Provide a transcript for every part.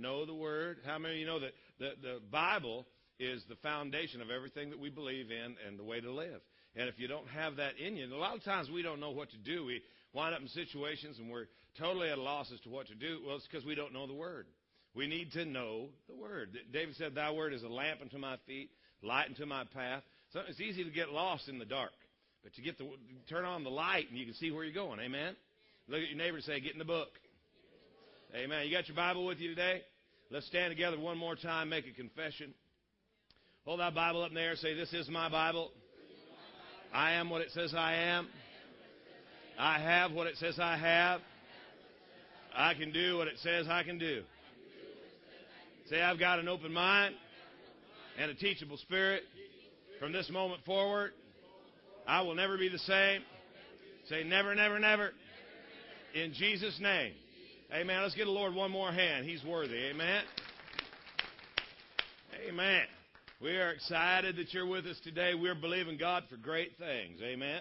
know the Word. How many of you know that the, the Bible is the foundation of everything that we believe in and the way to live? And if you don't have that in you, a lot of times we don't know what to do. We wind up in situations and we're totally at a loss as to what to do. Well, it's because we don't know the Word. We need to know the Word. David said, Thy Word is a lamp unto my feet, light unto my path. So it's easy to get lost in the dark. But you get the turn on the light and you can see where you're going. Amen. Look at your neighbor and say, "Get in the book." Amen. You got your Bible with you today? Let's stand together one more time, make a confession. Hold that Bible up in there. Say, "This is my Bible. I am what it says I am. I have what it says I have. I can do what it says I can do." Say, "I've got an open mind and a teachable spirit. From this moment forward, I will never be the same. Say never, never, never. In Jesus' name. Amen. Let's give the Lord one more hand. He's worthy. Amen. Amen. We are excited that you're with us today. We're believing God for great things. Amen.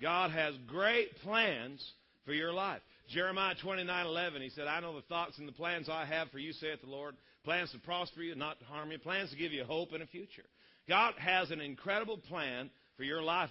God has great plans for your life. Jeremiah 29 11, he said, I know the thoughts and the plans I have for you, saith the Lord. Plans to prosper you, and not to harm you. Plans to give you hope and a future. God has an incredible plan for your life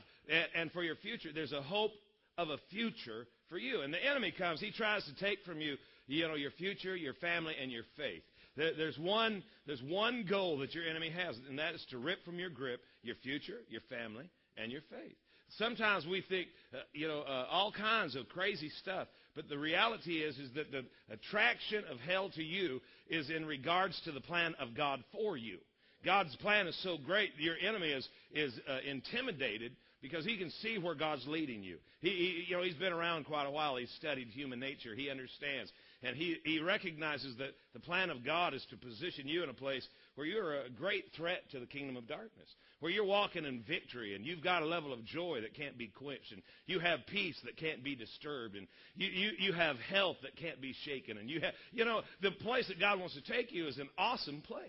and for your future. There's a hope of a future for you. And the enemy comes, he tries to take from you, you know, your future, your family, and your faith. There's one, there's one goal that your enemy has, and that is to rip from your grip your future, your family, and your faith. Sometimes we think, uh, you know, uh, all kinds of crazy stuff, but the reality is, is that the attraction of hell to you is in regards to the plan of God for you. God's plan is so great, your enemy is, is uh, intimidated because he can see where God's leading you. He, he, you know, he's been around quite a while. He's studied human nature. He understands. And he, he recognizes that the plan of God is to position you in a place where you're a great threat to the kingdom of darkness, where you're walking in victory and you've got a level of joy that can't be quenched, and you have peace that can't be disturbed, and you, you, you have health that can't be shaken. And you have, you know, the place that God wants to take you is an awesome place.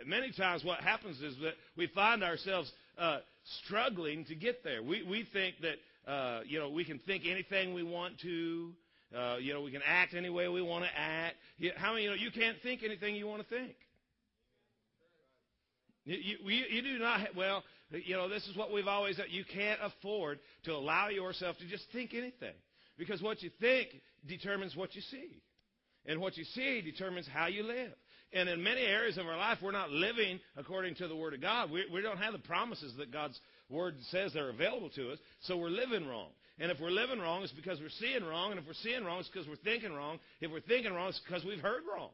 And many times what happens is that we find ourselves uh, struggling to get there. We, we think that, uh, you know, we can think anything we want to. Uh, you know, we can act any way we want to act. How many, you know, you can't think anything you want to think. You, you, you do not, well, you know, this is what we've always said. You can't afford to allow yourself to just think anything. Because what you think determines what you see. And what you see determines how you live. And in many areas of our life, we're not living according to the Word of God. We, we don't have the promises that God's Word says are available to us, so we're living wrong. And if we're living wrong, it's because we're seeing wrong. And if we're seeing wrong, it's because we're thinking wrong. If we're thinking wrong, it's because we've heard wrong.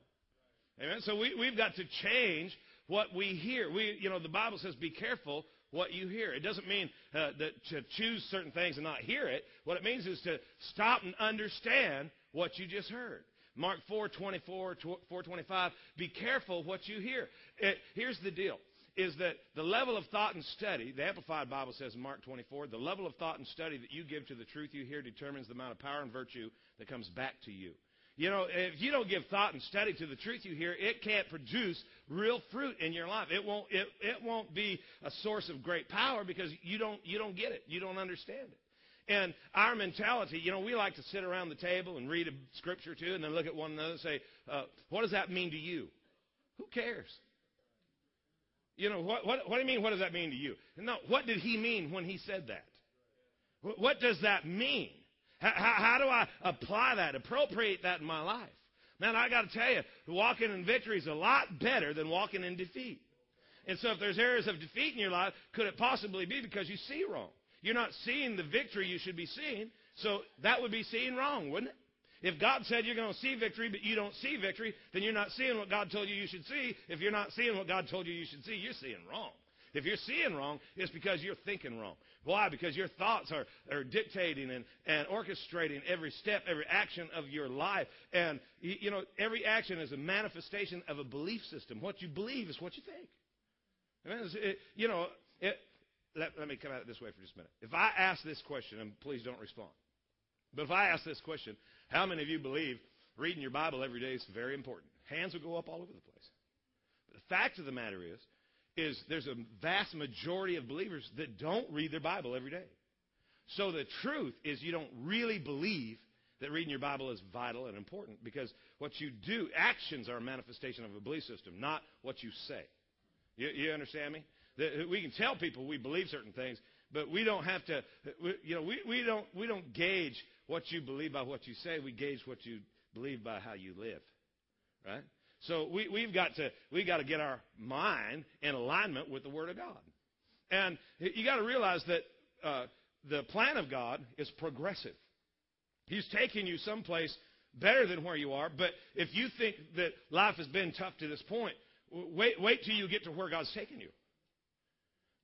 Amen? So we, we've got to change what we hear. We, you know, the Bible says, be careful what you hear. It doesn't mean uh, that to choose certain things and not hear it. What it means is to stop and understand what you just heard. Mark 4, 24, 4, 25, be careful what you hear. It, here's the deal is that the level of thought and study, the Amplified Bible says in Mark 24, the level of thought and study that you give to the truth you hear determines the amount of power and virtue that comes back to you. You know, if you don't give thought and study to the truth you hear, it can't produce real fruit in your life. It won't, it, it won't be a source of great power because you don't, you don't get it. You don't understand it. And our mentality, you know, we like to sit around the table and read a scripture too and then look at one another and say, uh, what does that mean to you? Who cares? You know, what, what, what do you mean, what does that mean to you? No, what did he mean when he said that? What does that mean? How, how, how do I apply that, appropriate that in my life? Man, I got to tell you, walking in victory is a lot better than walking in defeat. And so if there's areas of defeat in your life, could it possibly be because you see wrong? You're not seeing the victory you should be seeing, so that would be seeing wrong, wouldn't it? If God said you're going to see victory, but you don't see victory, then you're not seeing what God told you you should see. If you're not seeing what God told you you should see, you're seeing wrong. If you're seeing wrong, it's because you're thinking wrong. Why? Because your thoughts are, are dictating and, and orchestrating every step, every action of your life. And, you know, every action is a manifestation of a belief system. What you believe is what you think. I mean, It, you know, it, let, let me come at it this way for just a minute. If I ask this question, and please don't respond, but if I ask this question, how many of you believe reading your Bible every day is very important? Hands will go up all over the place. But the fact of the matter is, is there's a vast majority of believers that don't read their Bible every day. So the truth is you don't really believe that reading your Bible is vital and important because what you do, actions are a manifestation of a belief system, not what you say. You, you understand me? We can tell people we believe certain things, but we don't have to. You know, we, we don't we don't gauge what you believe by what you say. We gauge what you believe by how you live, right? So we, we've got to we got to get our mind in alignment with the Word of God, and you got to realize that uh, the plan of God is progressive. He's taking you someplace better than where you are. But if you think that life has been tough to this point, wait, wait till you get to where God's taking you.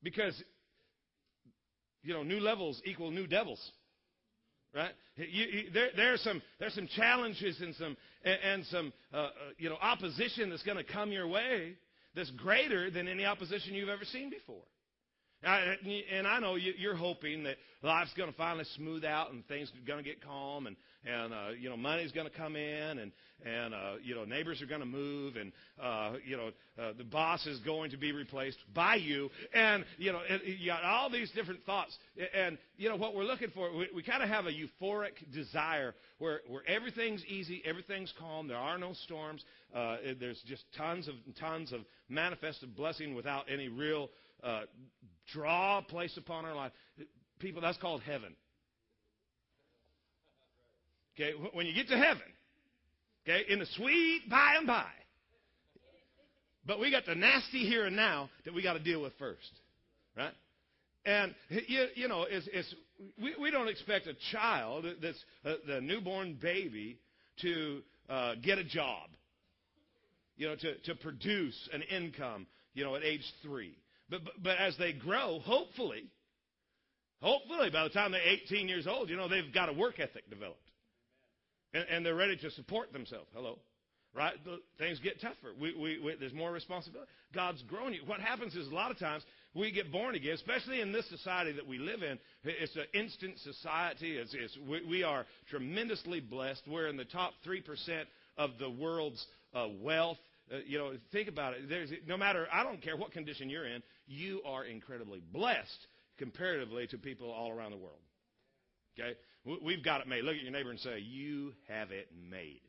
Because, you know, new levels equal new devils. Right? You, you, there, there are some there's some challenges and some and, and some uh, uh, you know opposition that's going to come your way that's greater than any opposition you've ever seen before. And I know you're hoping that life's going to finally smooth out and things are going to get calm and, and uh, you know, money's going to come in and, and uh, you know, neighbors are going to move and, uh, you know, uh, the boss is going to be replaced by you. And, you know, you got all these different thoughts. And, you know, what we're looking for, we, we kind of have a euphoric desire where, where everything's easy, everything's calm, there are no storms, uh, there's just tons of, tons of manifested blessing without any real uh, draw place upon our life. People, that's called heaven. Okay, when you get to heaven, okay, in the sweet by and by. But we got the nasty here and now that we got to deal with first, right? And you, you know, it's, it's, we, we don't expect a child that's uh, the newborn baby to uh, get a job, you know, to, to produce an income, you know, at age three. But, but, but as they grow, hopefully, hopefully by the time they're 18 years old, you know, they've got a work ethic developed. And, and they're ready to support themselves. Hello? Right? The, things get tougher. We, we, we, there's more responsibility. God's grown you. What happens is a lot of times we get born again, especially in this society that we live in. It's an instant society. It's, it's, we, we are tremendously blessed. We're in the top 3% of the world's uh, wealth. Uh, you know, think about it. There's, no matter, I don't care what condition you're in, you are incredibly blessed comparatively to people all around the world. Okay? We've got it made. Look at your neighbor and say, You have it made.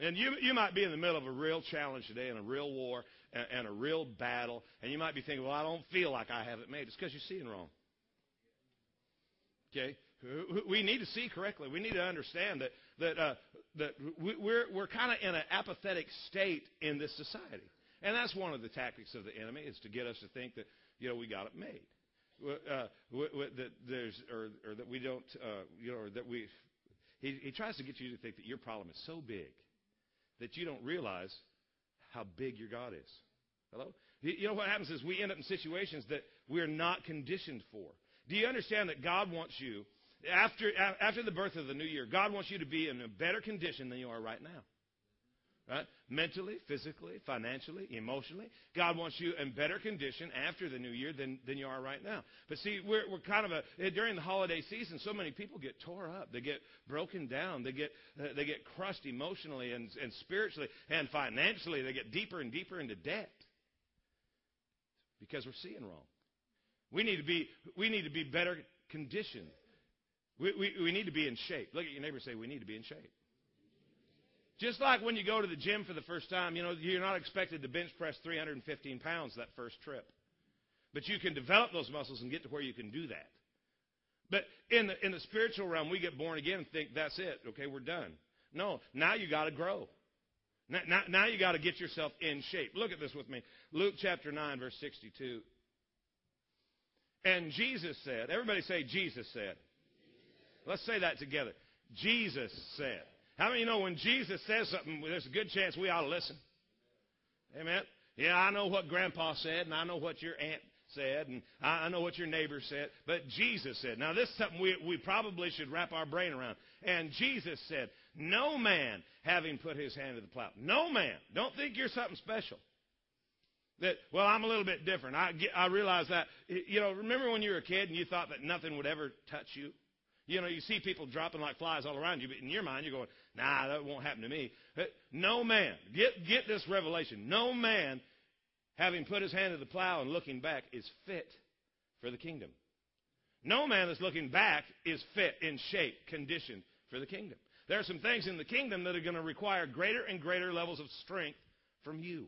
And you, you might be in the middle of a real challenge today and a real war and, and a real battle, and you might be thinking, Well, I don't feel like I have it made. It's because you're seeing wrong. Okay? We need to see correctly. We need to understand that, that, uh, that we're, we're kind of in an apathetic state in this society. And that's one of the tactics of the enemy is to get us to think that, you know, we got it made. Uh, that there's, or, or, that we don't, uh, you know, or that we, he, he tries to get you to think that your problem is so big that you don't realize how big your God is. Hello? You know what happens is we end up in situations that we're not conditioned for. Do you understand that God wants you, after, after the birth of the new year, God wants you to be in a better condition than you are right now? Right? Mentally, physically, financially, emotionally. God wants you in better condition after the new year than, than you are right now. But see, we're, we're kind of a, during the holiday season, so many people get tore up. They get broken down. They get, uh, they get crushed emotionally and, and spiritually and financially. They get deeper and deeper into debt because we're seeing wrong. We need to be, we need to be better conditioned. We, we, we need to be in shape. Look at your neighbor say, we need to be in shape. Just like when you go to the gym for the first time, you know, you're not expected to bench press 315 pounds that first trip. But you can develop those muscles and get to where you can do that. But in the, in the spiritual realm, we get born again and think that's it. Okay, we're done. No, now you got to grow. Now, now, now you got to get yourself in shape. Look at this with me. Luke chapter 9, verse 62. And Jesus said, everybody say, Jesus said. Let's say that together. Jesus said. How many you know when Jesus says something, there's a good chance we ought to listen? Amen. Yeah, I know what Grandpa said, and I know what your aunt said, and I know what your neighbor said, but Jesus said. Now, this is something we, we probably should wrap our brain around. And Jesus said, No man having put his hand to the plow. No man. Don't think you're something special. That, well, I'm a little bit different. I, I realize that. You know, remember when you were a kid and you thought that nothing would ever touch you? You know, you see people dropping like flies all around you, but in your mind, you're going, nah, that won't happen to me. No man, get, get this revelation. No man, having put his hand to the plow and looking back, is fit for the kingdom. No man that's looking back is fit, in shape, conditioned for the kingdom. There are some things in the kingdom that are going to require greater and greater levels of strength from you.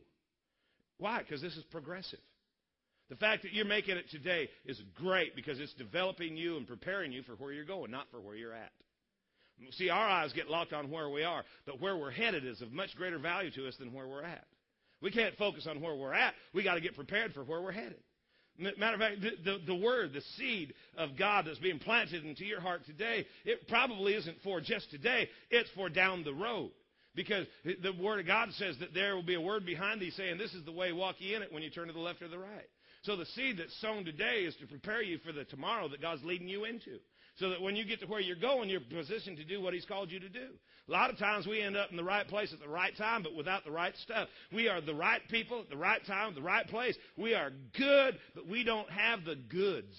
Why? Because this is progressive. The fact that you're making it today is great because it's developing you and preparing you for where you're going, not for where you're at. See, our eyes get locked on where we are, but where we're headed is of much greater value to us than where we're at. We can't focus on where we're at. We got to get prepared for where we're headed. Matter of fact, the, the, the, word, the seed of God that's being planted into your heart today, it probably isn't for just today. It's for down the road. Because the word of God says that there will be a word behind thee saying, this is the way, walk ye in it when you turn to the left or the right. So the seed that's sown today is to prepare you for the tomorrow that God's leading you into. So that when you get to where you're going, you're positioned to do what He's called you to do. A lot of times we end up in the right place at the right time, but without the right stuff. We are the right people at the right time, the right place. We are good, but we don't have the goods.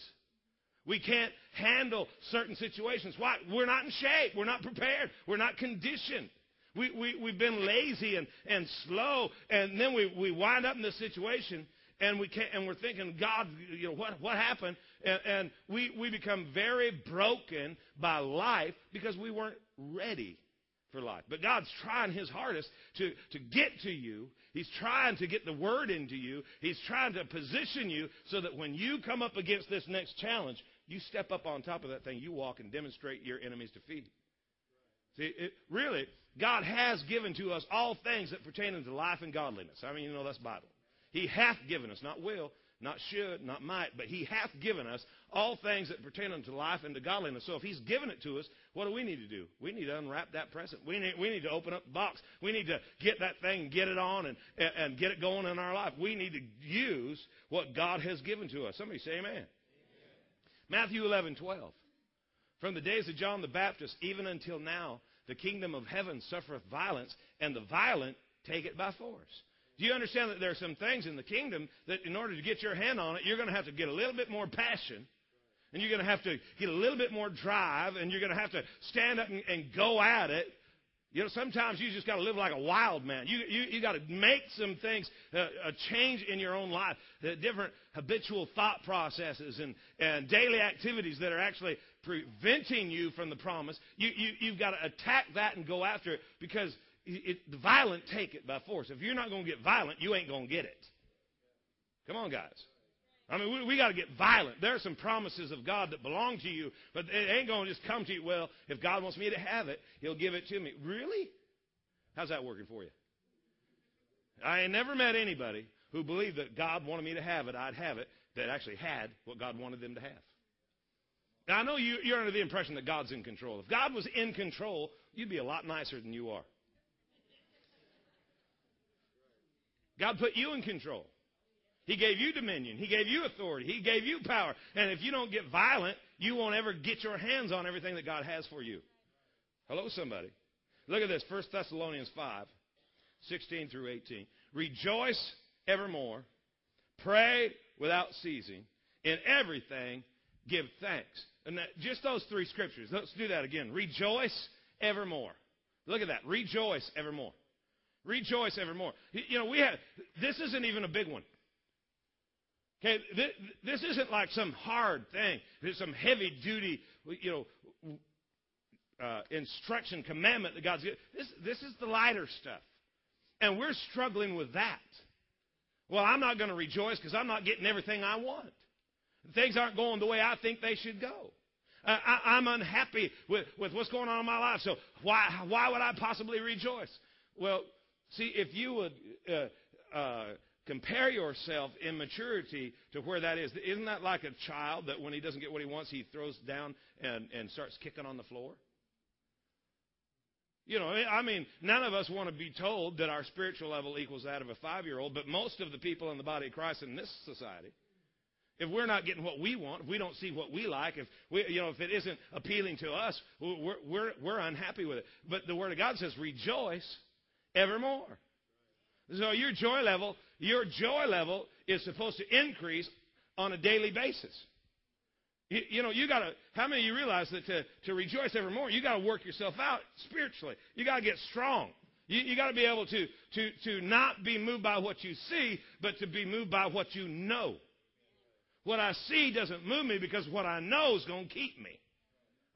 We can't handle certain situations. Why? We're not in shape. We're not prepared. We're not conditioned. We, we, we've been lazy and, and slow, and then we, we wind up in this situation, and, we can't, and we're thinking, God, you know, what, what happened? And, and we, we become very broken by life because we weren't ready for life. But God's trying his hardest to, to get to you. He's trying to get the word into you. He's trying to position you so that when you come up against this next challenge, you step up on top of that thing, you walk and demonstrate your enemy's defeat. See, it, really, God has given to us all things that pertain unto life and godliness. I mean, you know that's Bible. He hath given us, not will, not should, not might, but He hath given us all things that pertain unto life and to godliness. So if He's given it to us, what do we need to do? We need to unwrap that present. We need, we need to open up the box. We need to get that thing, and get it on, and, and get it going in our life. We need to use what God has given to us. Somebody say amen. amen. Matthew 11, 12. From the days of John the Baptist, even until now, the kingdom of heaven suffereth violence, and the violent take it by force. Do you understand that there are some things in the kingdom that in order to get your hand on it, you're going to have to get a little bit more passion, and you're going to have to get a little bit more drive, and you're going to have to stand up and, and go at it. You know, sometimes you just got to live like a wild man. You you, you got to make some things uh, a change in your own life, uh, different habitual thought processes and and daily activities that are actually preventing you from the promise. You you you've got to attack that and go after it because it, the violent take it by force. If you're not going to get violent, you ain't going to get it. Come on, guys. I mean, we, we got to get violent. There are some promises of God that belong to you, but it ain't going to just come to you. Well, if God wants me to have it, He'll give it to me. Really? How's that working for you? I ain't never met anybody who believed that God wanted me to have it, I'd have it, that actually had what God wanted them to have. Now, I know you, you're under the impression that God's in control. If God was in control, you'd be a lot nicer than you are. God put you in control. He gave you dominion. He gave you authority. He gave you power. And if you don't get violent, you won't ever get your hands on everything that God has for you. Hello, somebody. Look at this 1 Thessalonians 5 16 through 18. Rejoice evermore. Pray without ceasing. In everything, give thanks. And that, just those three scriptures. Let's do that again. Rejoice evermore. Look at that. Rejoice evermore. Rejoice evermore. You know, we have, this isn't even a big one. Okay, this, isn't like some hard thing. There's some heavy duty, you know, uh, instruction, commandment that God's given. This, this is the lighter stuff. And we're struggling with that. Well, I'm not going to rejoice because I'm not getting everything I want. Things aren't going the way I think they should go. Uh, I, am unhappy with, with what's going on in my life. So why, why would I possibly rejoice? Well, See, if you would uh, uh, compare yourself in maturity to where that is, isn't that like a child that when he doesn't get what he wants, he throws down and, and starts kicking on the floor? You know, I mean, none of us want to be told that our spiritual level equals that of a five year old, but most of the people in the body of Christ in this society, if we're not getting what we want, if we don't see what we like, if we, you know, if it isn't appealing to us, we're, we're, we're unhappy with it. But the Word of God says, rejoice evermore. So your joy level, your joy level is supposed to increase on a daily basis. You, you know, you got to, how many of you realize that to, to rejoice evermore, you got to work yourself out spiritually. You got to get strong. You, you got to be able to, to, to not be moved by what you see, but to be moved by what you know. What I see doesn't move me because what I know is going to keep me.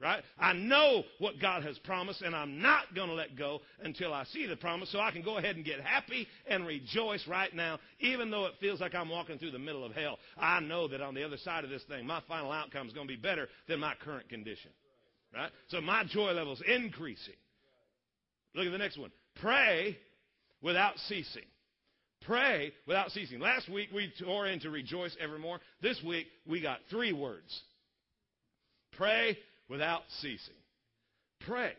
Right? I know what God has promised, and I'm not going to let go until I see the promise, so I can go ahead and get happy and rejoice right now, even though it feels like I'm walking through the middle of hell. I know that on the other side of this thing, my final outcome is going to be better than my current condition. Right? So my joy level is increasing. Look at the next one. Pray without ceasing. Pray without ceasing. Last week we tore into rejoice evermore. This week we got three words. Pray without ceasing. Pray.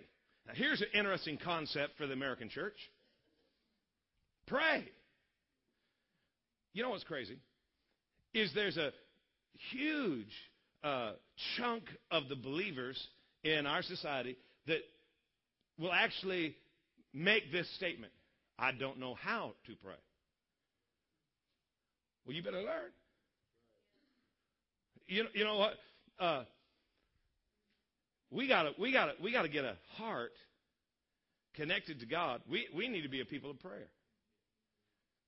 Now, here's an interesting concept for the American church pray. You know what's crazy? Is there's a huge uh, chunk of the believers in our society that will actually make this statement I don't know how to pray. Well, you better learn. You, you know what? Uh, we gotta we gotta we gotta get a heart connected to God. We we need to be a people of prayer.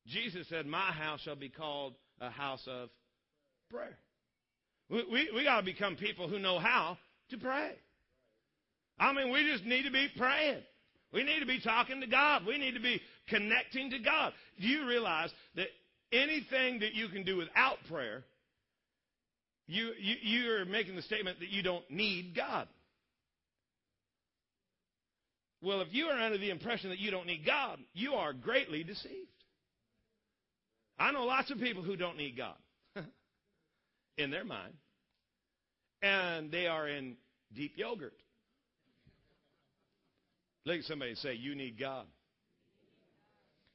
Jesus said, "My house shall be called a house of prayer." We we, we got to become people who know how to pray. I mean, we just need to be praying. We need to be talking to God. We need to be connecting to God. Do you realize that anything that you can do without prayer, you, you, you're making the statement that you don't need God? Well, if you are under the impression that you don't need God, you are greatly deceived. I know lots of people who don't need God in their mind, and they are in deep yogurt. Look at somebody say, You need God.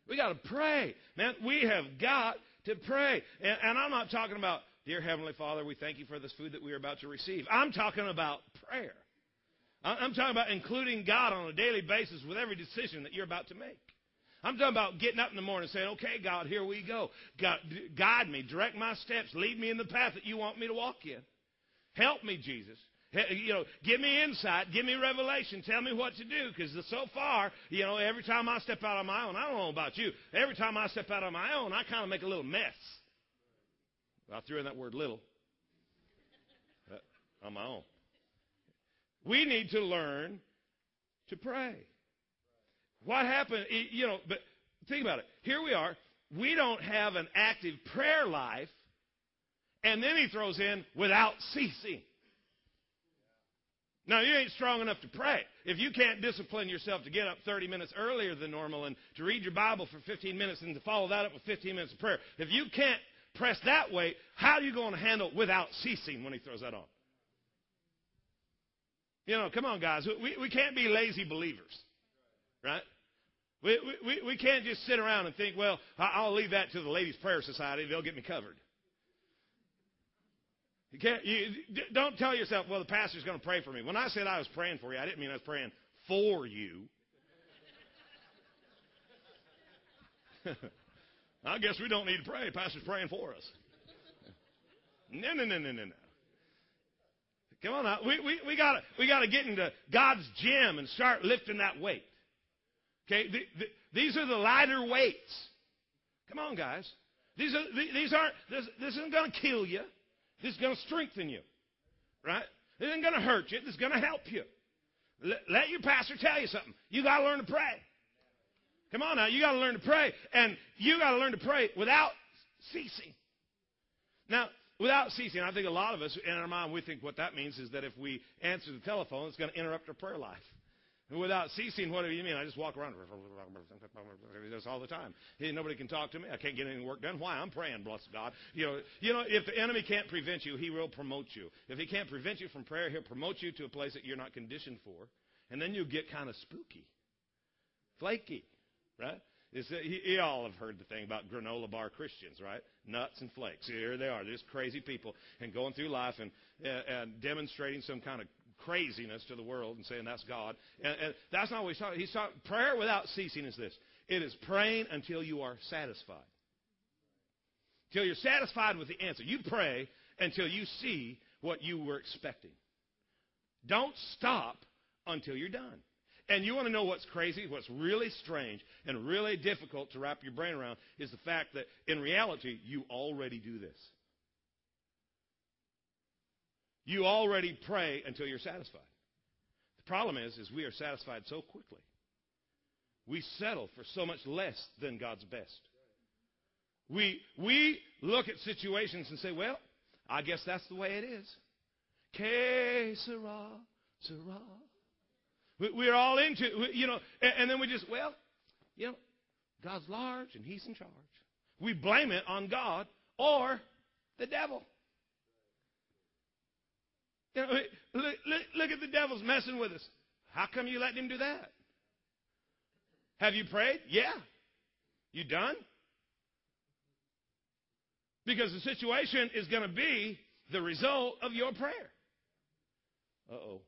We got to pray. Man, we have got to pray. And, and, I'm not talking about, Dear Heavenly Father, we thank you for this food that we are about to receive. I'm talking about prayer. I'm talking about including God on a daily basis with every decision that you're about to make. I'm talking about getting up in the morning and saying, okay, God, here we go. God, guide me, direct my steps, lead me in the path that you want me to walk in. Help me, Jesus. You know, give me insight, give me revelation, tell me what to do. Because so far, you know, every time I step out on my own, I don't know about you, every time I step out on my own, I kind of make a little mess. I threw in that word little uh, on my own. We need to learn to pray. What happened, you know, but think about it. Here we are. We don't have an active prayer life. And then he throws in without ceasing. Now, you ain't strong enough to pray. If you can't discipline yourself to get up 30 minutes earlier than normal and to read your Bible for 15 minutes and to follow that up with 15 minutes of prayer, if you can't press that way, how are you going to handle without ceasing when he throws that on? You know, come on, guys. We, we can't be lazy believers, right? We, we, we can't just sit around and think, well, I'll leave that to the Ladies' Prayer Society. They'll get me covered. You can't, you, don't tell yourself, well, the pastor's going to pray for me. When I said I was praying for you, I didn't mean I was praying for you. I guess we don't need to pray. Pastor's praying for us. No, no, no, no, no, no. Come on now. We, we, we got we gotta get into God's gym and start lifting that weight. Okay? The, the, these are the lighter weights. Come on, guys. These, are, these aren't, this, this isn't going to kill you. This is going to strengthen you. Right? This isn't going to hurt you. This is going to help you. Let your pastor tell you something. You got to learn to pray. Come on now. You got to learn to pray. And you got to learn to pray without ceasing. Now, without ceasing. I think a lot of us, in our mind, we think what that means is that if we answer the telephone, it's going to interrupt our prayer life. And without ceasing, what do you mean? I just walk around this all the time. Hey, nobody can talk to me. I can't get any work done. Why? I'm praying, bless God. You know, you know, if the enemy can't prevent you, he will promote you. If he can't prevent you from prayer, he'll promote you to a place that you're not conditioned for. And then you get kind of spooky, flaky, right? Is that you all have heard the thing about granola bar Christians, right? Nuts and flakes. Here they are, just crazy people, and going through life and, and demonstrating some kind of craziness to the world and saying that's God. And, and that's not what he's talking. He's talking. Prayer without ceasing is this: it is praying until you are satisfied. Until you're satisfied with the answer. You pray until you see what you were expecting. Don't stop until you're done. And you want to know what's crazy, what's really strange, and really difficult to wrap your brain around is the fact that in reality, you already do this. You already pray until you're satisfied. The problem is, is we are satisfied so quickly. We settle for so much less than God's best. We, we look at situations and say, well, I guess that's the way it is. Que sera, sera. We, we're all into, you know, and, and then we just, well, you know, God's large and He's in charge. We blame it on God or the devil. You know, look, look, look at the devil's messing with us. How come you let him do that? Have you prayed? Yeah. You done? Because the situation is going to be the result of your prayer. Uh oh.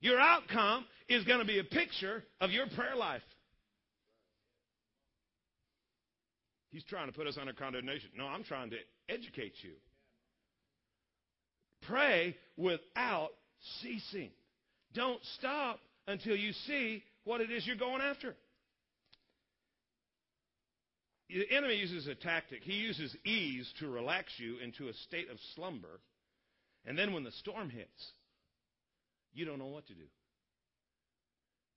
Your outcome is going to be a picture of your prayer life. He's trying to put us under condemnation. No, I'm trying to educate you. Pray without ceasing. Don't stop until you see what it is you're going after. The enemy uses a tactic. He uses ease to relax you into a state of slumber. And then when the storm hits, you don't know what to do.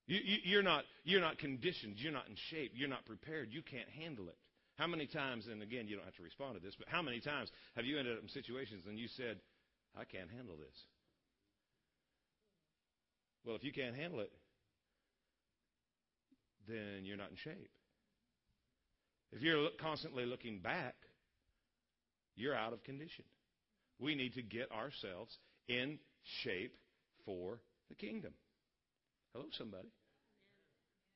You, are not, you're not conditioned. You're not in shape. You're not prepared. You can't handle it. How many times, and again, you don't have to respond to this, but how many times have you ended up in situations and you said, I can't handle this? Well, if you can't handle it, then you're not in shape. If you're constantly looking back, you're out of condition. We need to get ourselves in shape for the kingdom. Hello, somebody.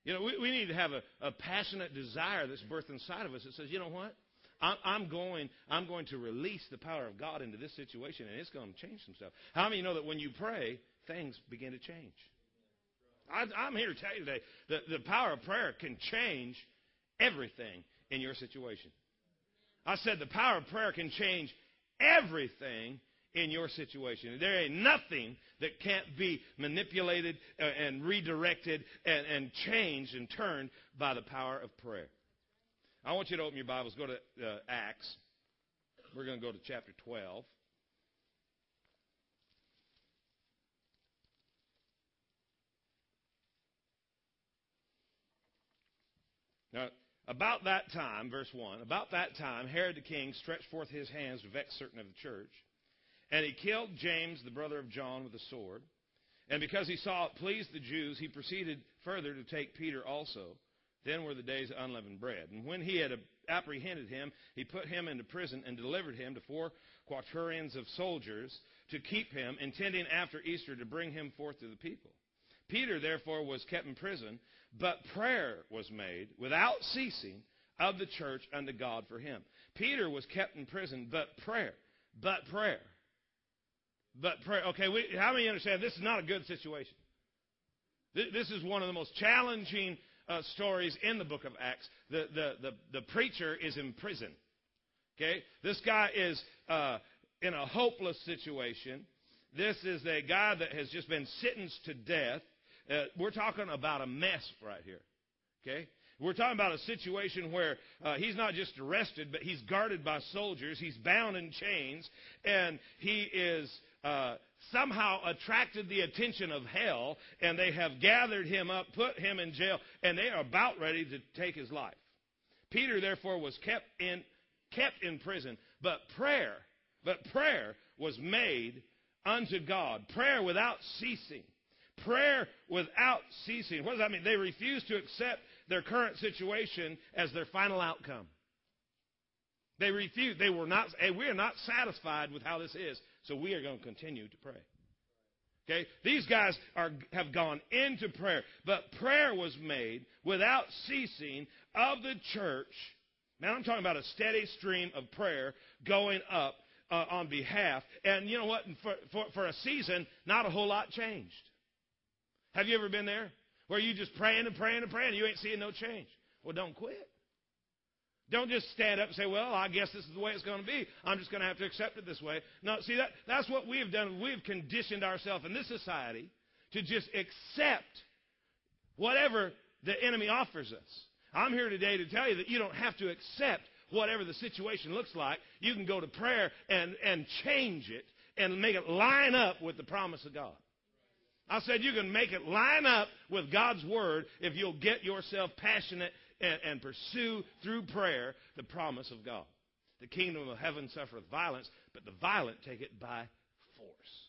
You know, we, we need to have a, a passionate desire that's birthed inside of us that says, you know what? I'm, going, I'm going to release the power of God into this situation, and it's going to change some stuff. How many know that when you pray, things begin to change? I, I'm here to tell you today that the power of prayer can change everything in your situation. I said the power of prayer can change everything in your situation. There ain't nothing that can't be manipulated uh, and redirected and, and changed and turned by the power of prayer. I want you to open your Bibles, go to uh, Acts. We're going to go to chapter 12. Now, about that time, verse 1, about that time, Herod the king stretched forth his hands to vex certain of the church. And he killed James, the brother of John, with a sword. And because he saw it pleased the Jews, he proceeded further to take Peter also. Then were the days of unleavened bread. And when he had apprehended him, he put him into prison and delivered him to four quaternions of soldiers to keep him, intending after Easter to bring him forth to the people. Peter, therefore, was kept in prison, but prayer was made without ceasing of the church unto God for him. Peter was kept in prison, but prayer, but prayer but prayer. Okay, we, how many understand this is not a good situation? This is one of the most challenging uh, stories in the book of Acts. The, the, the, the, preacher is in prison. Okay? This guy is uh, in a hopeless situation. This is a guy that has just been sentenced to death. Uh, we're talking about a mess right here. Okay? We're talking about a situation where uh, he's not just arrested, but he's guarded by soldiers. He's bound in chains, and he is uh, somehow attracted the attention of hell, and they have gathered him up, put him in jail, and they are about ready to take his life. Peter, therefore, was kept in, kept in prison, but prayer, but prayer was made unto God. Prayer without ceasing. Prayer without ceasing. What does that mean? They refused to accept their current situation as their final outcome. They refused. They were not, hey, we are not satisfied with how this is. So we are going to continue to pray. Okay? These guys are, have gone into prayer, but prayer was made without ceasing of the church. Now I'm talking about a steady stream of prayer going up uh, on behalf. And you know what? For, for, for a season, not a whole lot changed. Have you ever been there? Where you just praying and praying and praying, and you ain't seeing no change. Well, don't quit. Don't just stand up and say, well, I guess this is the way it's going to be. I'm just going to have to accept it this way. No, see, that, that's what we've done. We've conditioned ourselves in this society to just accept whatever the enemy offers us. I'm here today to tell you that you don't have to accept whatever the situation looks like. You can go to prayer and, and change it and make it line up with the promise of God. I said you can make it line up with God's word if you'll get yourself passionate and, and pursue through prayer the promise of God. The kingdom of heaven suffereth violence, but the violent take it by force.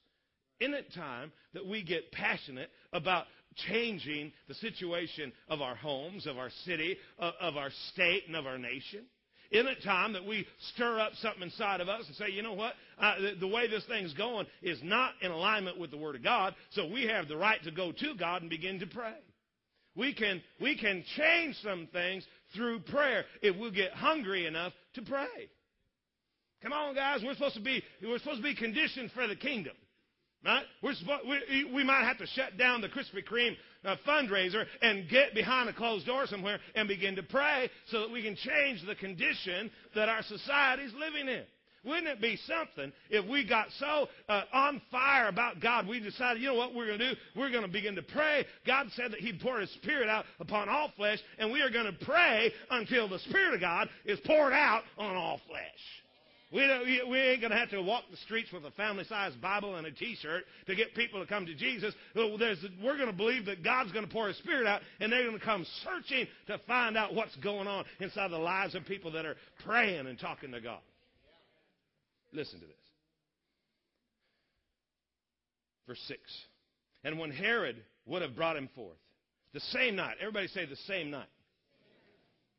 Isn't it time that we get passionate about changing the situation of our homes, of our city, of, of our state, and of our nation? Isn't it time that we stir up something inside of us and say, you know what? Uh, the, the, way this thing's going is not in alignment with the Word of God, so we have the right to go to God and begin to pray. We can, we can change some things through prayer if we get hungry enough to pray. Come on, guys. We're supposed to be, we're supposed to be conditioned for the kingdom. Right? We're we, we might have to shut down the Krispy Kreme uh, fundraiser and get behind a closed door somewhere and begin to pray so that we can change the condition that our society is living in. Wouldn't it be something if we got so uh, on fire about God, we decided, you know what we're going to do? We're going to begin to pray. God said that He'd pour His Spirit out upon all flesh, and we are going to pray until the Spirit of God is poured out on all flesh. We, don't, we ain't going to have to walk the streets with a family sized Bible and a t shirt to get people to come to Jesus. we're going to believe that God's going to pour His Spirit out, and they're going to come searching to find out what's going on inside the lives of people that are praying and talking to God. Listen to this. Verse 6. And when Herod would have brought him forth, the same night, everybody say the same night.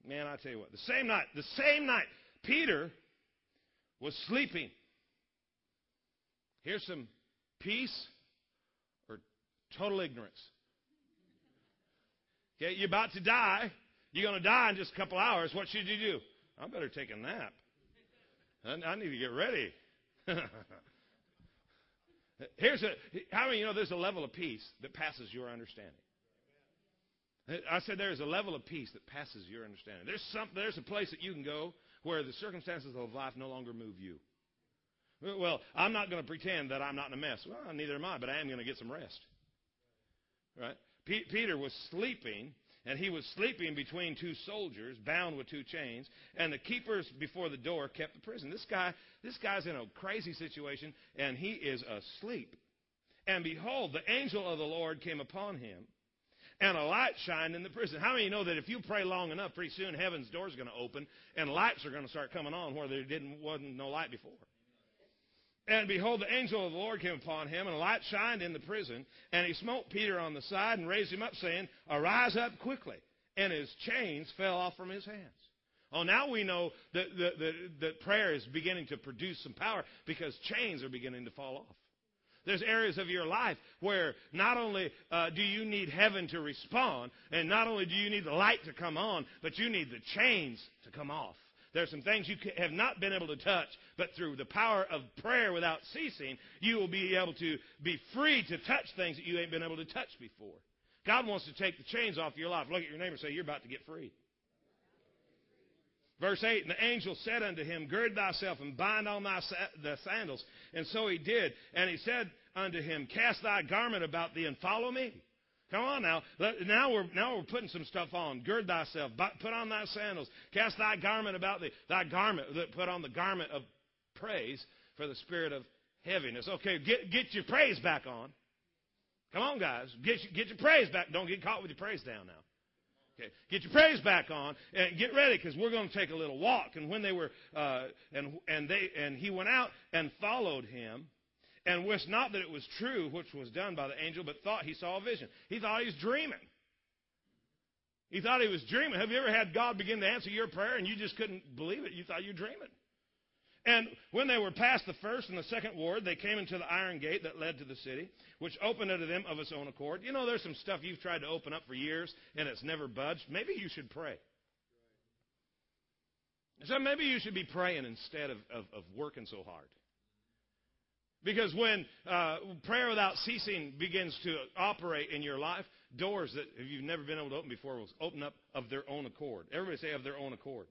Man, I tell you what, the same night, the same night, Peter was sleeping. Here's some peace or total ignorance. Okay, you're about to die. You're going to die in just a couple hours. What should you do? I better take a nap. I, need to get ready. Here's a how many you know there's a level of peace that passes your understanding. I said there's a level of peace that passes your understanding. There's some there's a place that you can go where the circumstances of life no longer move you. Well, I'm not going to pretend that I'm not in a mess. Well, neither am I, but I am going to get some rest. Right? P- Peter was sleeping, and he was sleeping between two soldiers, bound with two chains, and the keepers before the door kept the prison. This guy, this guy's in a crazy situation, and he is asleep. And behold, the angel of the Lord came upon him and a light shined in the prison. How many know that if you pray long enough, pretty soon heaven's door is going to open and lights are going to start coming on where there didn't wasn't no light before. And behold, the angel of the Lord came upon him, and a light shined in the prison. And he smote Peter on the side and raised him up, saying, Arise up quickly. And his chains fell off from his hands. Oh, now we know that, that, that, that prayer is beginning to produce some power because chains are beginning to fall off. There's areas of your life where not only uh, do you need heaven to respond, and not only do you need the light to come on, but you need the chains to come off. There are some things you have not been able to touch, but through the power of prayer without ceasing, you will be able to be free to touch things that you ain't been able to touch before. God wants to take the chains off your life. Look at your neighbor and say, You're about to get free. Verse 8, and the angel said unto him, Gird thyself and bind on thy the sandals. And so he did. And he said unto him, Cast thy garment about thee and follow me. Come on now. Now we're, now we're putting some stuff on. Gird thyself. Put on thy sandals. Cast thy garment about thee. Thy garment. Put on the garment of praise for the spirit of heaviness. Okay, get, get your praise back on. Come on, guys. Get, get your praise back. Don't get caught with your praise down now. Okay, get your praise back on and get ready because we're going to take a little walk. And when they were, uh, and and they and he went out and followed him, and wist not that it was true which was done by the angel, but thought he saw a vision. He thought he was dreaming. He thought he was dreaming. Have you ever had God begin to answer your prayer and you just couldn't believe it? You thought you were dreaming. And when they were past the first and the second ward, they came into the iron gate that led to the city, which opened unto them of its own accord. You know, there's some stuff you've tried to open up for years and it's never budged. Maybe you should pray. So maybe you should be praying instead of, of, of working so hard. Because when uh, prayer without ceasing begins to operate in your life, doors that you've never been able to open before will open up of their own accord. Everybody say, of their own accord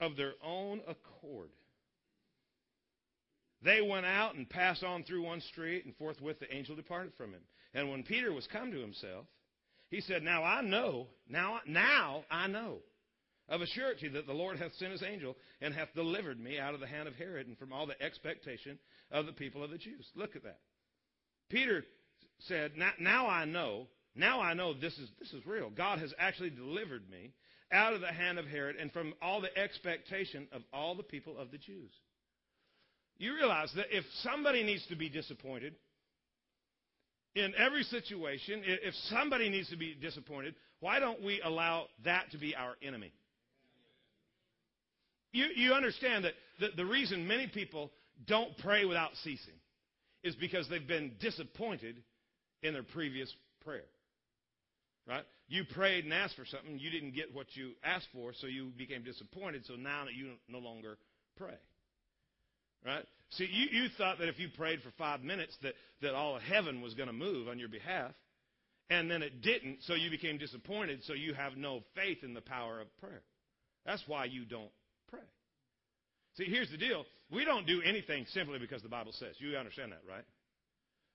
of their own accord. They went out and passed on through one street, and forthwith the angel departed from him. And when Peter was come to himself, he said, Now I know, now, now I know of a surety that the Lord hath sent his angel and hath delivered me out of the hand of Herod and from all the expectation of the people of the Jews. Look at that. Peter said, now, I know, now I know this is, this is real. God has actually delivered me out of the hand of Herod and from all the expectation of all the people of the Jews. You realize that if somebody needs to be disappointed in every situation, if somebody needs to be disappointed, why don't we allow that to be our enemy? You, you understand that the, the reason many people don't pray without ceasing is because they've been disappointed in their previous prayer. Right? You prayed and asked for something, you didn't get what you asked for, so you became disappointed, so now you no longer pray. Right? See, you, you thought that if you prayed for five minutes that, that all of heaven was going to move on your behalf, and then it didn't, so you became disappointed, so you have no faith in the power of prayer. That's why you don't pray. See, here's the deal. We don't do anything simply because the Bible says. You understand that, right?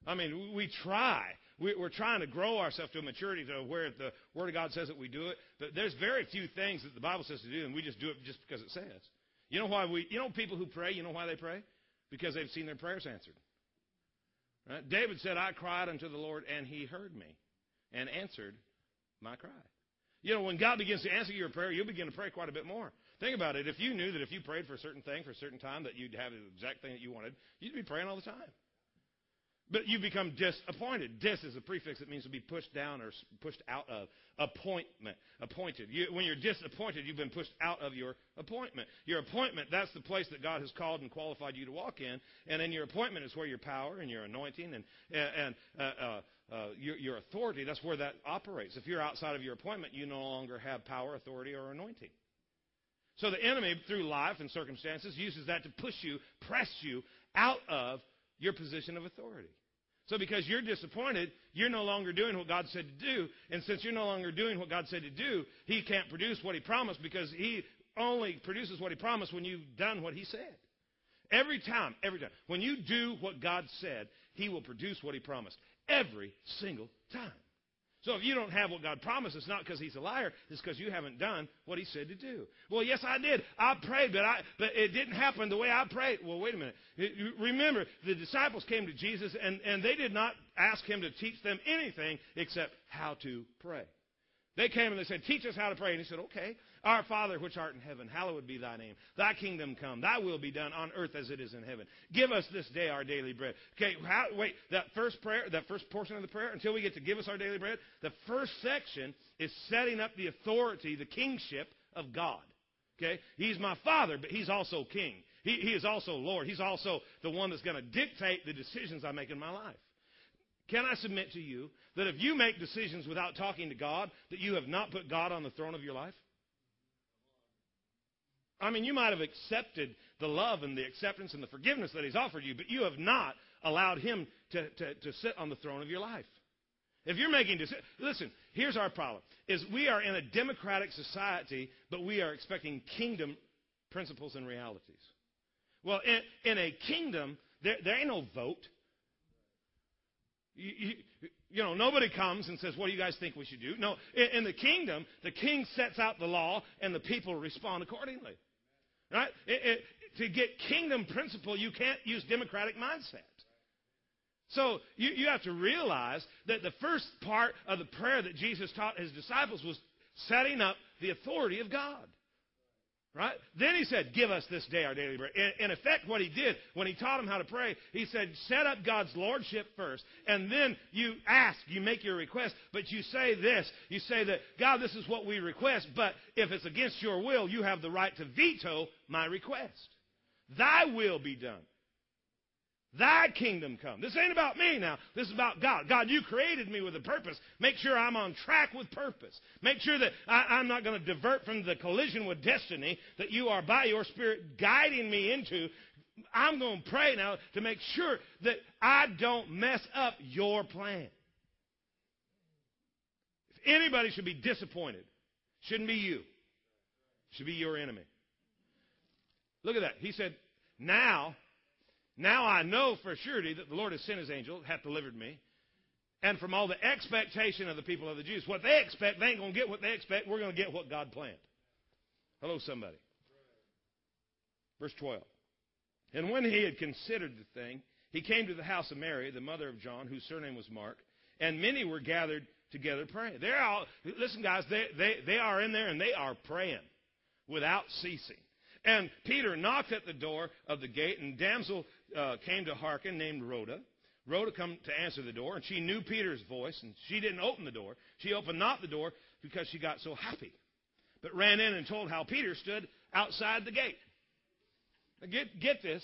I mean, we try. We're trying to grow ourselves to a maturity to where the Word of God says that we do it. But there's very few things that the Bible says to do, and we just do it just because it says. You know why we? You know people who pray. You know why they pray? Because they've seen their prayers answered. Right? David said, "I cried unto the Lord, and He heard me, and answered my cry." You know, when God begins to answer your prayer, you'll begin to pray quite a bit more. Think about it. If you knew that if you prayed for a certain thing for a certain time that you'd have the exact thing that you wanted, you'd be praying all the time. But you become disappointed. Dis is a prefix that means to be pushed down or pushed out of. Appointment. Appointed. You, when you're disappointed, you've been pushed out of your appointment. Your appointment, that's the place that God has called and qualified you to walk in. And in your appointment is where your power and your anointing and, and uh, uh, uh, your, your authority, that's where that operates. If you're outside of your appointment, you no longer have power, authority, or anointing. So the enemy, through life and circumstances, uses that to push you, press you out of your position of authority. So because you're disappointed, you're no longer doing what God said to do. And since you're no longer doing what God said to do, He can't produce what He promised because He only produces what He promised when you've done what He said. Every time, every time. When you do what God said, He will produce what He promised. Every single time. So if you don't have what God promised, it's not because he's a liar. It's because you haven't done what he said to do. Well, yes, I did. I prayed, but, I, but it didn't happen the way I prayed. Well, wait a minute. Remember, the disciples came to Jesus, and, and they did not ask him to teach them anything except how to pray. They came and they said, Teach us how to pray. And he said, Okay. Our Father which art in heaven, hallowed be thy name. Thy kingdom come. Thy will be done on earth as it is in heaven. Give us this day our daily bread. Okay, how, wait, that first prayer, that first portion of the prayer, until we get to give us our daily bread, the first section is setting up the authority, the kingship of God. Okay? He's my Father, but He's also King. He, he is also Lord. He's also the one that's going to dictate the decisions I make in my life. Can I submit to you that if you make decisions without talking to God, that you have not put God on the throne of your life? I mean, you might have accepted the love and the acceptance and the forgiveness that He's offered you, but you have not allowed Him to, to, to sit on the throne of your life. If you're making decisions, listen, here's our problem, is we are in a democratic society, but we are expecting kingdom principles and realities. Well, in, in a kingdom, there, there ain't no vote. You, you, you, know, nobody comes and says, what do you guys think we should do? No, in, in the kingdom, the king sets out the law and the people respond accordingly. Right? It, it, to get kingdom principle, you can't use democratic mindset. So you, you have to realize that the first part of the prayer that Jesus taught his disciples was setting up the authority of God. Right? Then he said, Give us this day our daily bread. In, in, effect, what he did when he taught them how to pray, he said, Set up God's lordship first. And then you ask, you make your request, but you say this. You say that, God, this is what we request, but if it's against your will, you have the right to veto my request. Thy will be done. Thy kingdom come. This ain't about me now. This is about God. God, you created me with a purpose. Make sure I'm on track with purpose. Make sure that I, am not going to divert from the collision with destiny that you are by your Spirit guiding me into. I'm going to pray now to make sure that I don't mess up your plan. If anybody should be disappointed, shouldn't be you. Should be your enemy. Look at that. He said, now now I know for surety that the Lord has sent his angel, hath delivered me. And from all the expectation of the people of the Jews, what they expect, they ain't going to get what they expect. We're going to get what God planned. Hello, somebody. Verse 12. And when he had considered the thing, he came to the house of Mary, the mother of John, whose surname was Mark, and many were gathered together praying. They're all, listen, guys, they, they, they are in there and they are praying without ceasing. And Peter knocked at the door of the gate, and damsel uh, came to hearken named Rhoda. Rhoda come to answer the door, and she knew Peter's voice, and she didn't open the door. She opened not the door because she got so happy, but ran in and told how Peter stood outside the gate. Get, get this.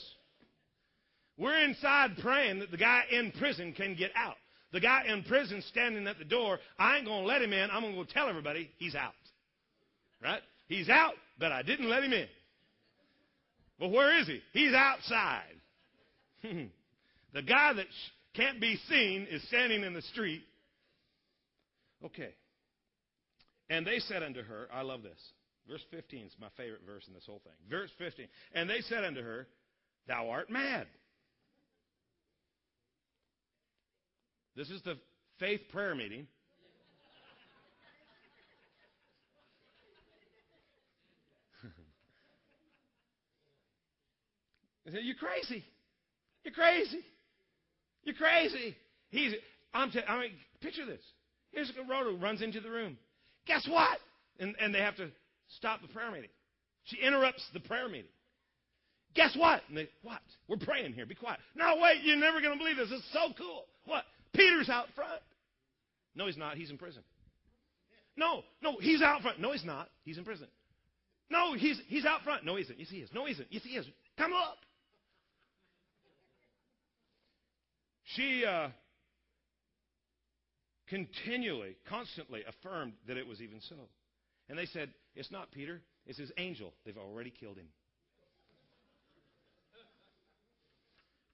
We're inside praying that the guy in prison can get out. The guy in prison standing at the door, I ain't going to let him in. I'm going to go tell everybody he's out. Right? He's out, but I didn't let him in. Well, where is he? He's outside. the guy that can't be seen is standing in the street. Okay. And they said unto her, I love this. Verse 15 is my favorite verse in this whole thing. Verse 15. And they said unto her, Thou art mad. This is the faith prayer meeting. They said, You're crazy. You're crazy. You're crazy. He's, I'm t- I mean, picture this. Here's a girl who runs into the room. Guess what? And, and they have to stop the prayer meeting. She interrupts the prayer meeting. Guess what? And they, what? We're praying here. Be quiet. No, wait, you're never going to believe this. It's so cool. What? Peter's out front. No, he's not. He's in prison. No, no, he's out front. No, he's not. He's in prison. No, he's, he's out front. No, he isn't. Yes, he is. No, he isn't. Yes, he is. Come up. She uh, continually, constantly affirmed that it was even so. And they said, It's not Peter, it's his angel. They've already killed him.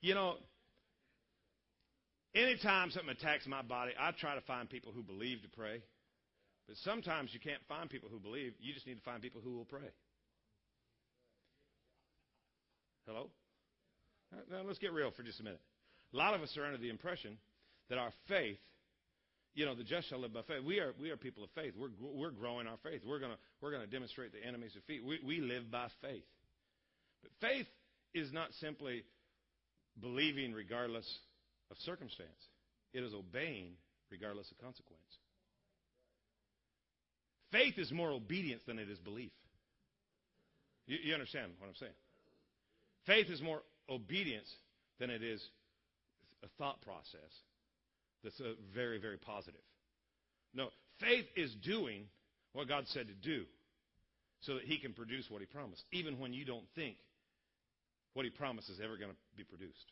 You know, anytime something attacks my body, I try to find people who believe to pray. But sometimes you can't find people who believe. You just need to find people who will pray. Hello? Now let's get real for just a minute. A lot of us are under the impression that our faith, you know, the just shall live by faith. We are, we are people of faith. We're, we're growing our faith. We're going we're gonna demonstrate the enemy's defeat. We, we live by faith. But faith is not simply believing regardless of circumstance, it is obeying regardless of consequence. Faith is more obedience than it is belief. You, you understand what I'm saying? Faith is more obedience than it is a thought process that's a very, very positive. No, faith is doing what God said to do so that He can produce what He promised, even when you don't think what He promised is ever going to be produced.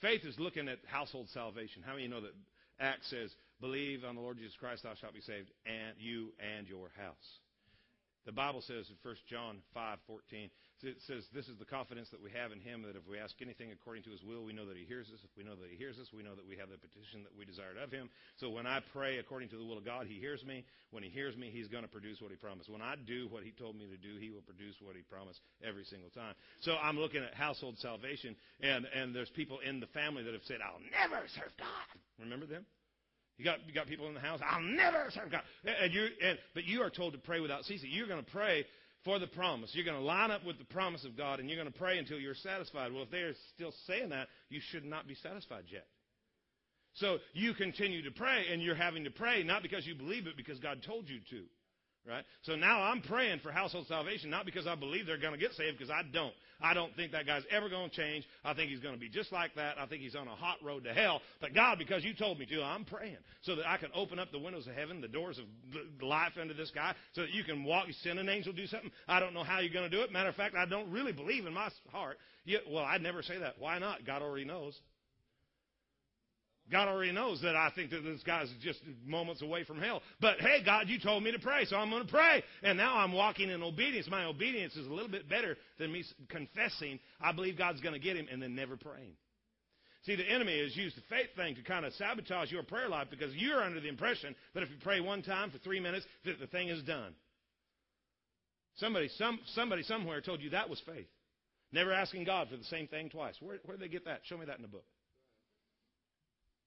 Faith is looking at household salvation. How many you know that Acts says, Believe on the Lord Jesus Christ, thou shalt be saved, and you and your house? The Bible says in 1 John 5 14, it says, This is the confidence that we have in Him, that if we ask anything according to His will, we know that He hears us. If we know that He hears us, we know that we have the petition that we desired of Him. So when I pray according to the will of God, He hears me. When He hears me, He's going to produce what He promised. When I do what He told me to do, He will produce what He promised every single time. So I'm looking at household salvation, and, and there's people in the family that have said, I'll never serve God. Remember them? You got, you got people in the house, I'll never serve God. And you, and, but you are told to pray without ceasing. You're going to pray for the promise. You're going to line up with the promise of God and you're going to pray until you're satisfied. Well, if they're still saying that, you should not be satisfied yet. So you continue to pray and you're having to pray not because you believe it, because God told you to. Right? So now I'm praying for household salvation, not because I believe they're going to get saved, because I don't. I don't think that guy's ever going to change. I think he's going to be just like that. I think he's on a hot road to hell. But God, because you told me to, I'm praying so that I can open up the windows of heaven, the doors of life into this guy, so that you can walk, you send an angel, do something. I don't know how you're going to do it. Matter of fact, I don't really believe in my heart. Yet, well, I'd never say that. Why not? God already knows. God already knows that I think that this guy's just moments away from hell. But hey, God, you told me to pray, so I'm going to pray. And now I'm walking in obedience. My obedience is a little bit better than me confessing I believe God's going to get him and then never praying. See, the enemy has used the faith thing to kind of sabotage your prayer life because you're under the impression that if you pray one time for three minutes, that the thing is done. Somebody, some, somebody somewhere told you that was faith. Never asking God for the same thing twice. Where, where did they get that? Show me that in the book.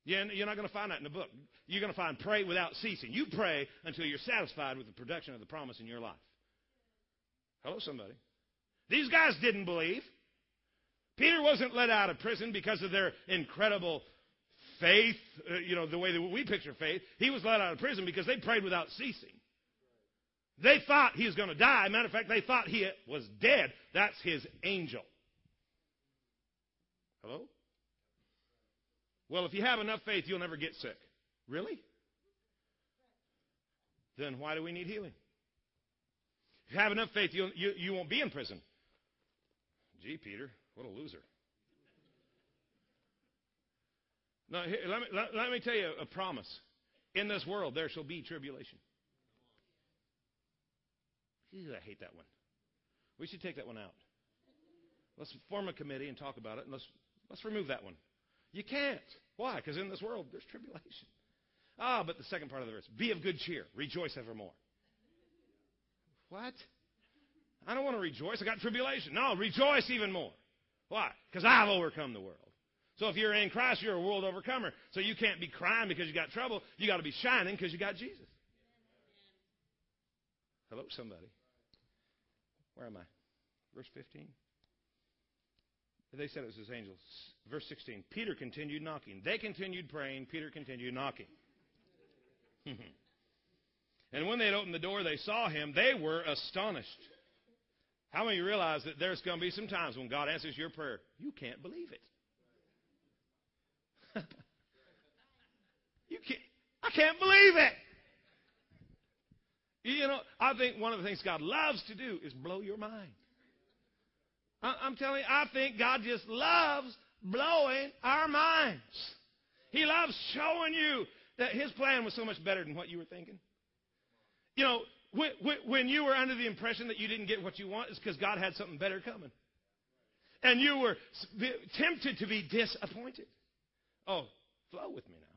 You're not going to find that in the book. You're going to find pray without ceasing. You pray until you're satisfied with the production of the promise in your life. Hello, somebody. These guys didn't believe. Peter wasn't let out of prison because of their incredible faith, uh, you know, the way that we picture faith. He was let out of prison because they prayed without ceasing. They thought he was going to die. Matter of fact, they thought he was dead. That's his angel. Hello? Well, if you have enough faith, you'll never get sick. Really? Then why do we need healing? If you have enough faith, you, you won't be in prison. Gee, Peter, what a loser. Now, here, let, me, let, let me tell you a promise. In this world, there shall be tribulation. Ew, I hate that one. We should take that one out. Let's form a committee and talk about it, and let's, let's remove that one. You can't. Why? Because in this world, there's tribulation. Ah, but the second part of the verse be of good cheer, rejoice evermore. What? I don't want to rejoice. I got tribulation. No, rejoice even more. Why? Because I've overcome the world. So if you're in Christ, you're a world overcomer. So you can't be crying because you got trouble. You got to be shining because you got Jesus. Hello, somebody. Where am I? Verse 15. They said it was his angels. Verse 16. Peter continued knocking. They continued praying. Peter continued knocking. and when they had opened the door, they saw him. They were astonished. How many realize that there's going to be some times when God answers your prayer? You can't believe it. you can't. I can't believe it. You know, I think one of the things God loves to do is blow your mind. I'm telling you, I think God just loves blowing our minds. He loves showing you that His plan was so much better than what you were thinking. You know, when you were under the impression that you didn't get what you want, it's because God had something better coming. And you were tempted to be disappointed. Oh, flow with me now.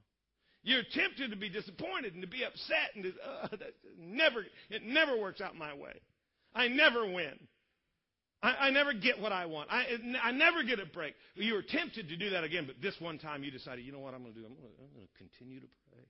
You're tempted to be disappointed and to be upset and to, uh, never it never works out my way. I never win. I, I never get what I want. I, I never get a break. You were tempted to do that again, but this one time you decided, you know what I'm going to do? I'm going to continue to pray.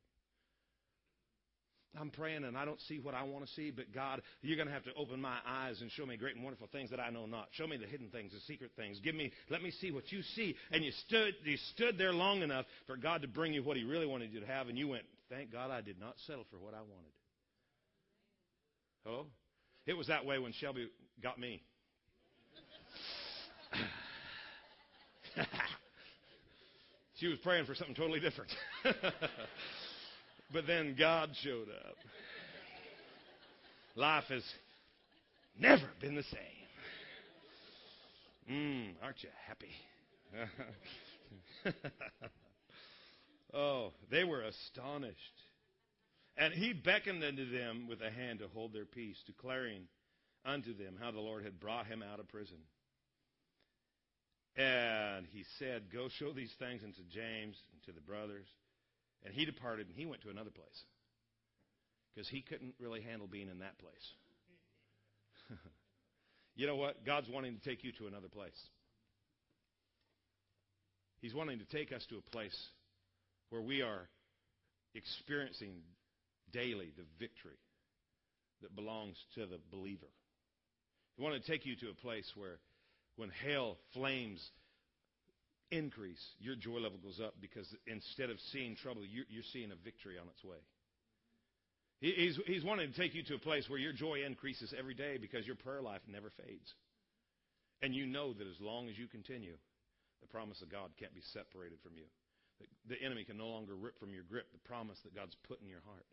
I'm praying and I don't see what I want to see, but God, you're going to have to open my eyes and show me great and wonderful things that I know not. Show me the hidden things, the secret things. Give me, let me see what you see. And you stood, you stood there long enough for God to bring you what He really wanted you to have, and you went, thank God I did not settle for what I wanted. Oh, it was that way when Shelby got me. she was praying for something totally different. but then God showed up. Life has never been the same. Mmm, aren't you happy? oh, they were astonished. And he beckoned unto them with a hand to hold their peace, declaring unto them how the Lord had brought him out of prison. And he said, Go show these things unto James and to the brothers. And he departed and he went to another place. Because he couldn't really handle being in that place. you know what? God's wanting to take you to another place. He's wanting to take us to a place where we are experiencing daily the victory that belongs to the believer. He wanted to take you to a place where when hell flames increase, your joy level goes up because instead of seeing trouble, you're, seeing a victory on its way. He, he's, he's wanting to take you to a place where your joy increases every day because your prayer life never fades. And you know that as long as you continue, the promise of God can't be separated from you. The, the enemy can no longer rip from your grip the promise that God's put in your heart.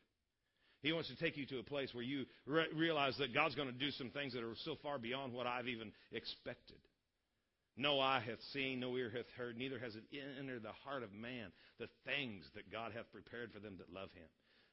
He wants to take you to a place where you re- realize that God's going to do some things that are so far beyond what I've even expected. No eye hath seen, no ear hath heard, neither has it entered the heart of man the things that God hath prepared for them that love him.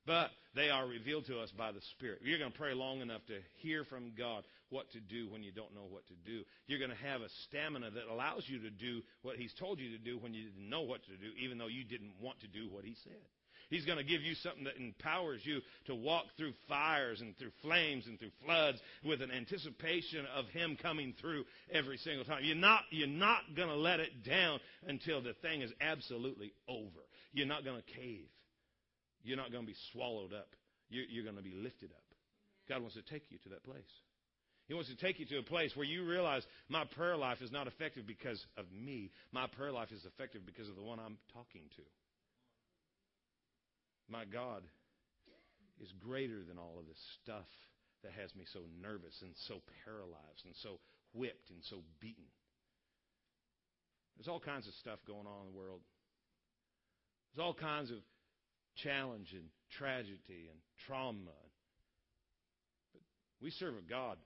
But they are revealed to us by the Spirit. You're going to pray long enough to hear from God what to do when you don't know what to do. You're going to have a stamina that allows you to do what He's told you to do when you didn't know what to do, even though you didn't want to do what He said. He's going to give you something that empowers you to walk through fires and through flames and through floods with an anticipation of Him coming through every single time. You're not, you're not going to let it down until the thing is absolutely over. You're not going to cave. You're not going to be swallowed up. You're, you're going to be lifted up. God wants to take you to that place. He wants to take you to a place where you realize my prayer life is not effective because of me. My prayer life is effective because of the one I'm talking to. My God is greater than all of this stuff that has me so nervous and so paralyzed and so whipped and so beaten. There's all kinds of stuff going on in the world. There's all kinds of challenge and tragedy and trauma. But we serve a God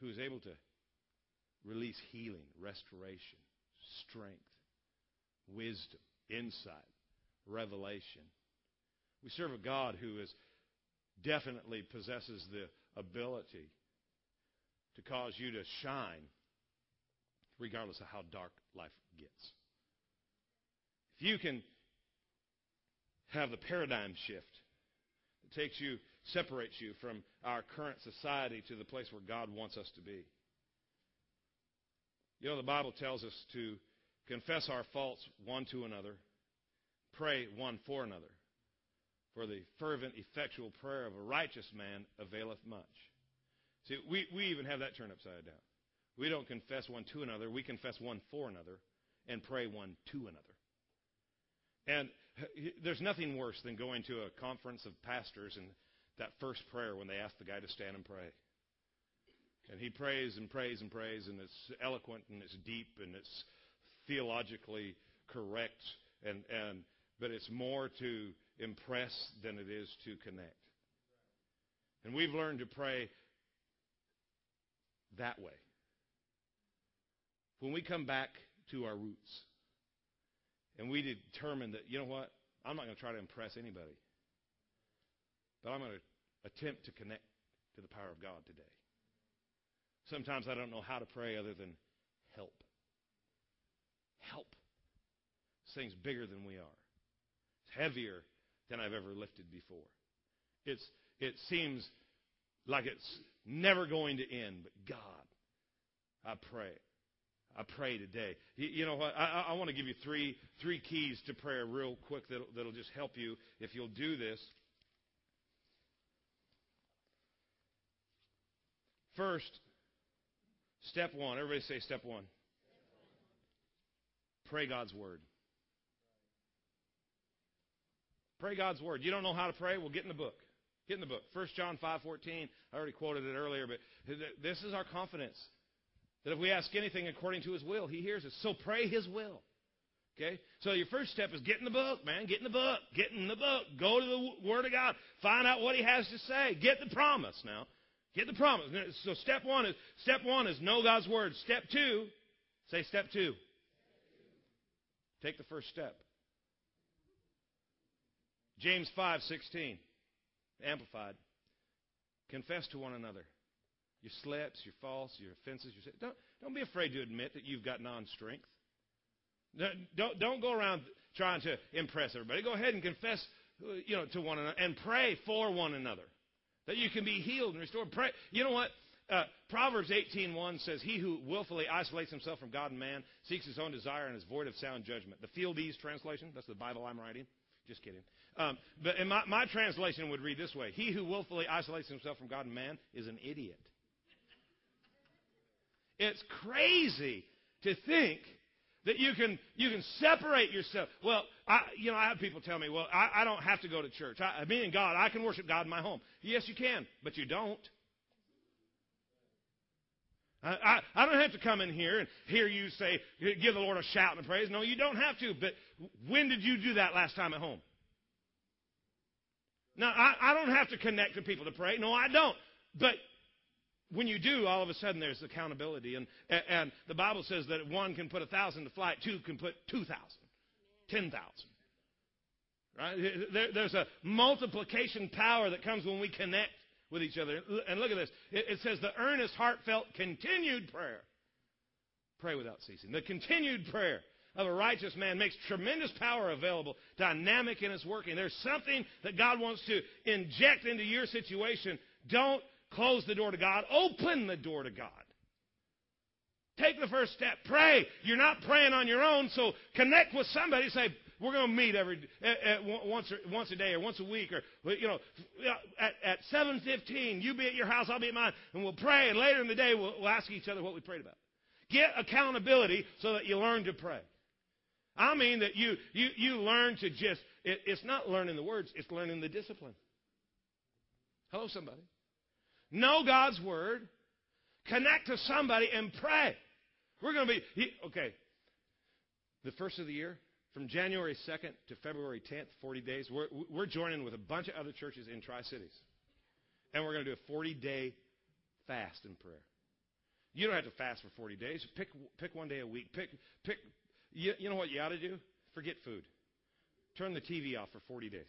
who is able to release healing, restoration, strength, wisdom, insight, revelation. We serve a God who is definitely possesses the ability to cause you to shine regardless of how dark life gets. If you can have the paradigm shift that takes you, separates you from our current society to the place where God wants us to be. You know, the Bible tells us to confess our faults one to another, pray one for another. For the fervent, effectual prayer of a righteous man availeth much. See, we, we even have that turned upside down. We don't confess one to another. We confess one for another and pray one to another. And there's nothing worse than going to a conference of pastors and that first prayer when they ask the guy to stand and pray. And he prays and prays and prays, and it's eloquent and it's deep and it's theologically correct, and, and but it's more to impress than it is to connect. And we've learned to pray that way. When we come back to our roots and we determine that, you know what, I'm not going to try to impress anybody, but I'm going to attempt to connect to the power of God today. Sometimes I don't know how to pray other than help. Help. This thing's bigger than we are. Heavier than I've ever lifted before. It's, it seems like it's never going to end, but God, I pray. I pray today. You, you know what? I, I want to give you three, three keys to prayer real quick that'll, that'll just help you if you'll do this. First, step one. Everybody say step one. Pray God's word. Pray God's word. You don't know how to pray? Well, get in the book. Get in the book. 1 John 5.14. I already quoted it earlier, but this is our confidence. That if we ask anything according to his will, he hears us. So pray his will. Okay? So your first step is get in the book, man. Get in the book. Get in the book. Go to the Word of God. Find out what he has to say. Get the promise now. Get the promise. So step one is step one is know God's word. Step two, say step two. Take the first step. James five sixteen, amplified. Confess to one another your slips, your faults, your offenses. Your, don't, don't be afraid to admit that you've got non-strength. Don't, don't go around trying to impress everybody. Go ahead and confess you know, to one another and pray for one another that you can be healed and restored. Pray. You know what? Uh, Proverbs 18.1 says, He who willfully isolates himself from God and man seeks his own desire and is void of sound judgment. The Field Fieldese translation, that's the Bible I'm writing. Just kidding. Um, but my, my translation would read this way He who willfully isolates himself from God and man is an idiot. It's crazy to think that you can you can separate yourself. Well, I you know I have people tell me, well, I, I don't have to go to church. I, me and God, I can worship God in my home. Yes, you can, but you don't. I, I, I don't have to come in here and hear you say, give the Lord a shout and a praise. No, you don't have to. But when did you do that last time at home? Now, I, I don't have to connect to people to pray. No, I don't. But when you do, all of a sudden there's accountability. And, and the Bible says that one can put a thousand to flight, two can put two thousand, ten thousand. Right? There, there's a multiplication power that comes when we connect with each other. And look at this. It, it says the earnest, heartfelt, continued prayer. Pray without ceasing. The continued prayer of a righteous man makes tremendous power available, dynamic in its working. There's something that God wants to inject into your situation. Don't close the door to God, open the door to God. Take the first step. Pray. You're not praying on your own, so connect with somebody. Say, We're going to meet every eh, eh, at, at once or, once a day or once a week or you know at at 7:15 you be at your house I'll be at mine and we'll pray and later in the day we'll, we'll ask each other what we prayed about. Get accountability so that you learn to pray. I mean that you you you learn to just it, it's not learning the words, it's learning the discipline. Hello somebody. Know God's word, connect to somebody and pray. We're going to be okay. The first of the year, from January 2nd to February 10th, 40 days, we're, we're joining with a bunch of other churches in Tri Cities. And we're going to do a 40 day fast and prayer. You don't have to fast for 40 days. Pick, pick one day a week. Pick, pick, you, you know what you ought to do? Forget food. Turn the TV off for 40 days.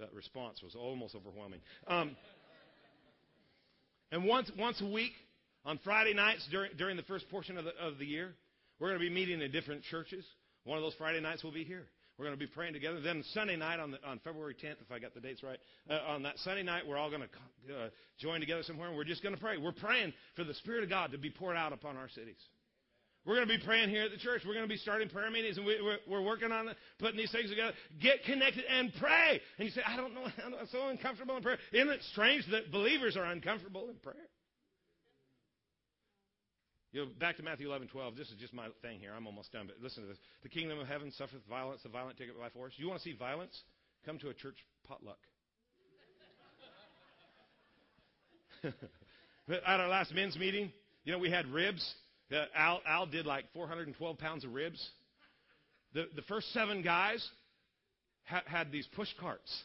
That response was almost overwhelming. Um, and once, once a week, on Friday nights during, during the first portion of the, of the year, we're going to be meeting in different churches. One of those Friday nights will be here. We're going to be praying together. Then Sunday night on, the, on February 10th, if I got the dates right, uh, on that Sunday night, we're all going to uh, join together somewhere, and we're just going to pray. We're praying for the Spirit of God to be poured out upon our cities. We're going to be praying here at the church. We're going to be starting prayer meetings, and we, are we're working on putting these things together. Get connected and pray. And you say, I don't know, I'm so uncomfortable in prayer. Isn't it strange that believers are uncomfortable in prayer? You know, back to Matthew 11, 12. This is just my thing here. I'm almost done. But listen to this. The kingdom of heaven suffereth violence. The violent take it by force. You want to see violence? Come to a church potluck. At our last men's meeting, you know, we had ribs. Uh, Al, Al did like 412 pounds of ribs. The, the first seven guys ha- had these push carts.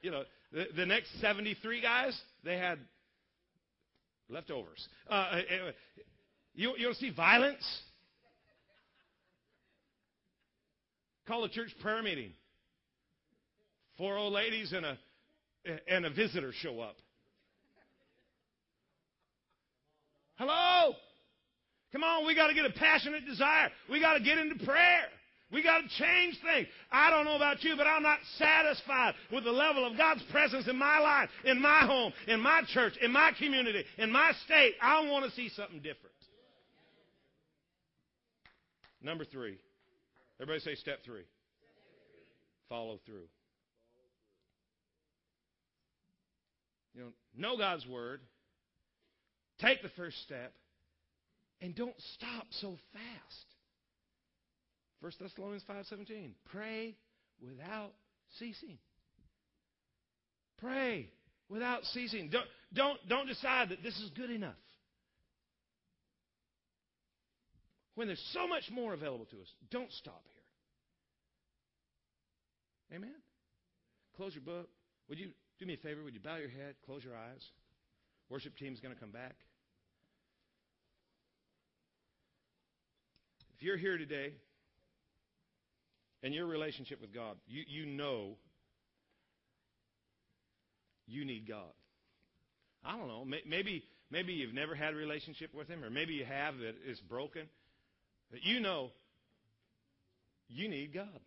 You know, the, the next 73 guys, they had Leftovers. Uh, uh, uh you, you'll see violence. Call a church prayer meeting. Four old ladies and a and a visitor show up. Hello? Come on, we got to get a passionate desire. We got to get into prayer. We got to change things. I don't know about you, but I'm not satisfied with the level of God's presence in my life, in my home, in my church, in my community, in my state. I want to see something different. Number three. Everybody say step three. Follow through. You know, know God's word. Take the first step. And don't stop so fast. 1 Thessalonians 5:17. Pray without ceasing. Pray without ceasing. Don't, don't, don't decide that this is good enough. When there's so much more available to us, don't stop here. Amen? Close your book. Would you do me a favor? Would you bow your head, close your eyes? Worship team's going to come back. If you're here today and your relationship with God, you, you know you need God. I don't know. Maybe, maybe you've never had a relationship with Him, or maybe you have that is broken. But you know you need God.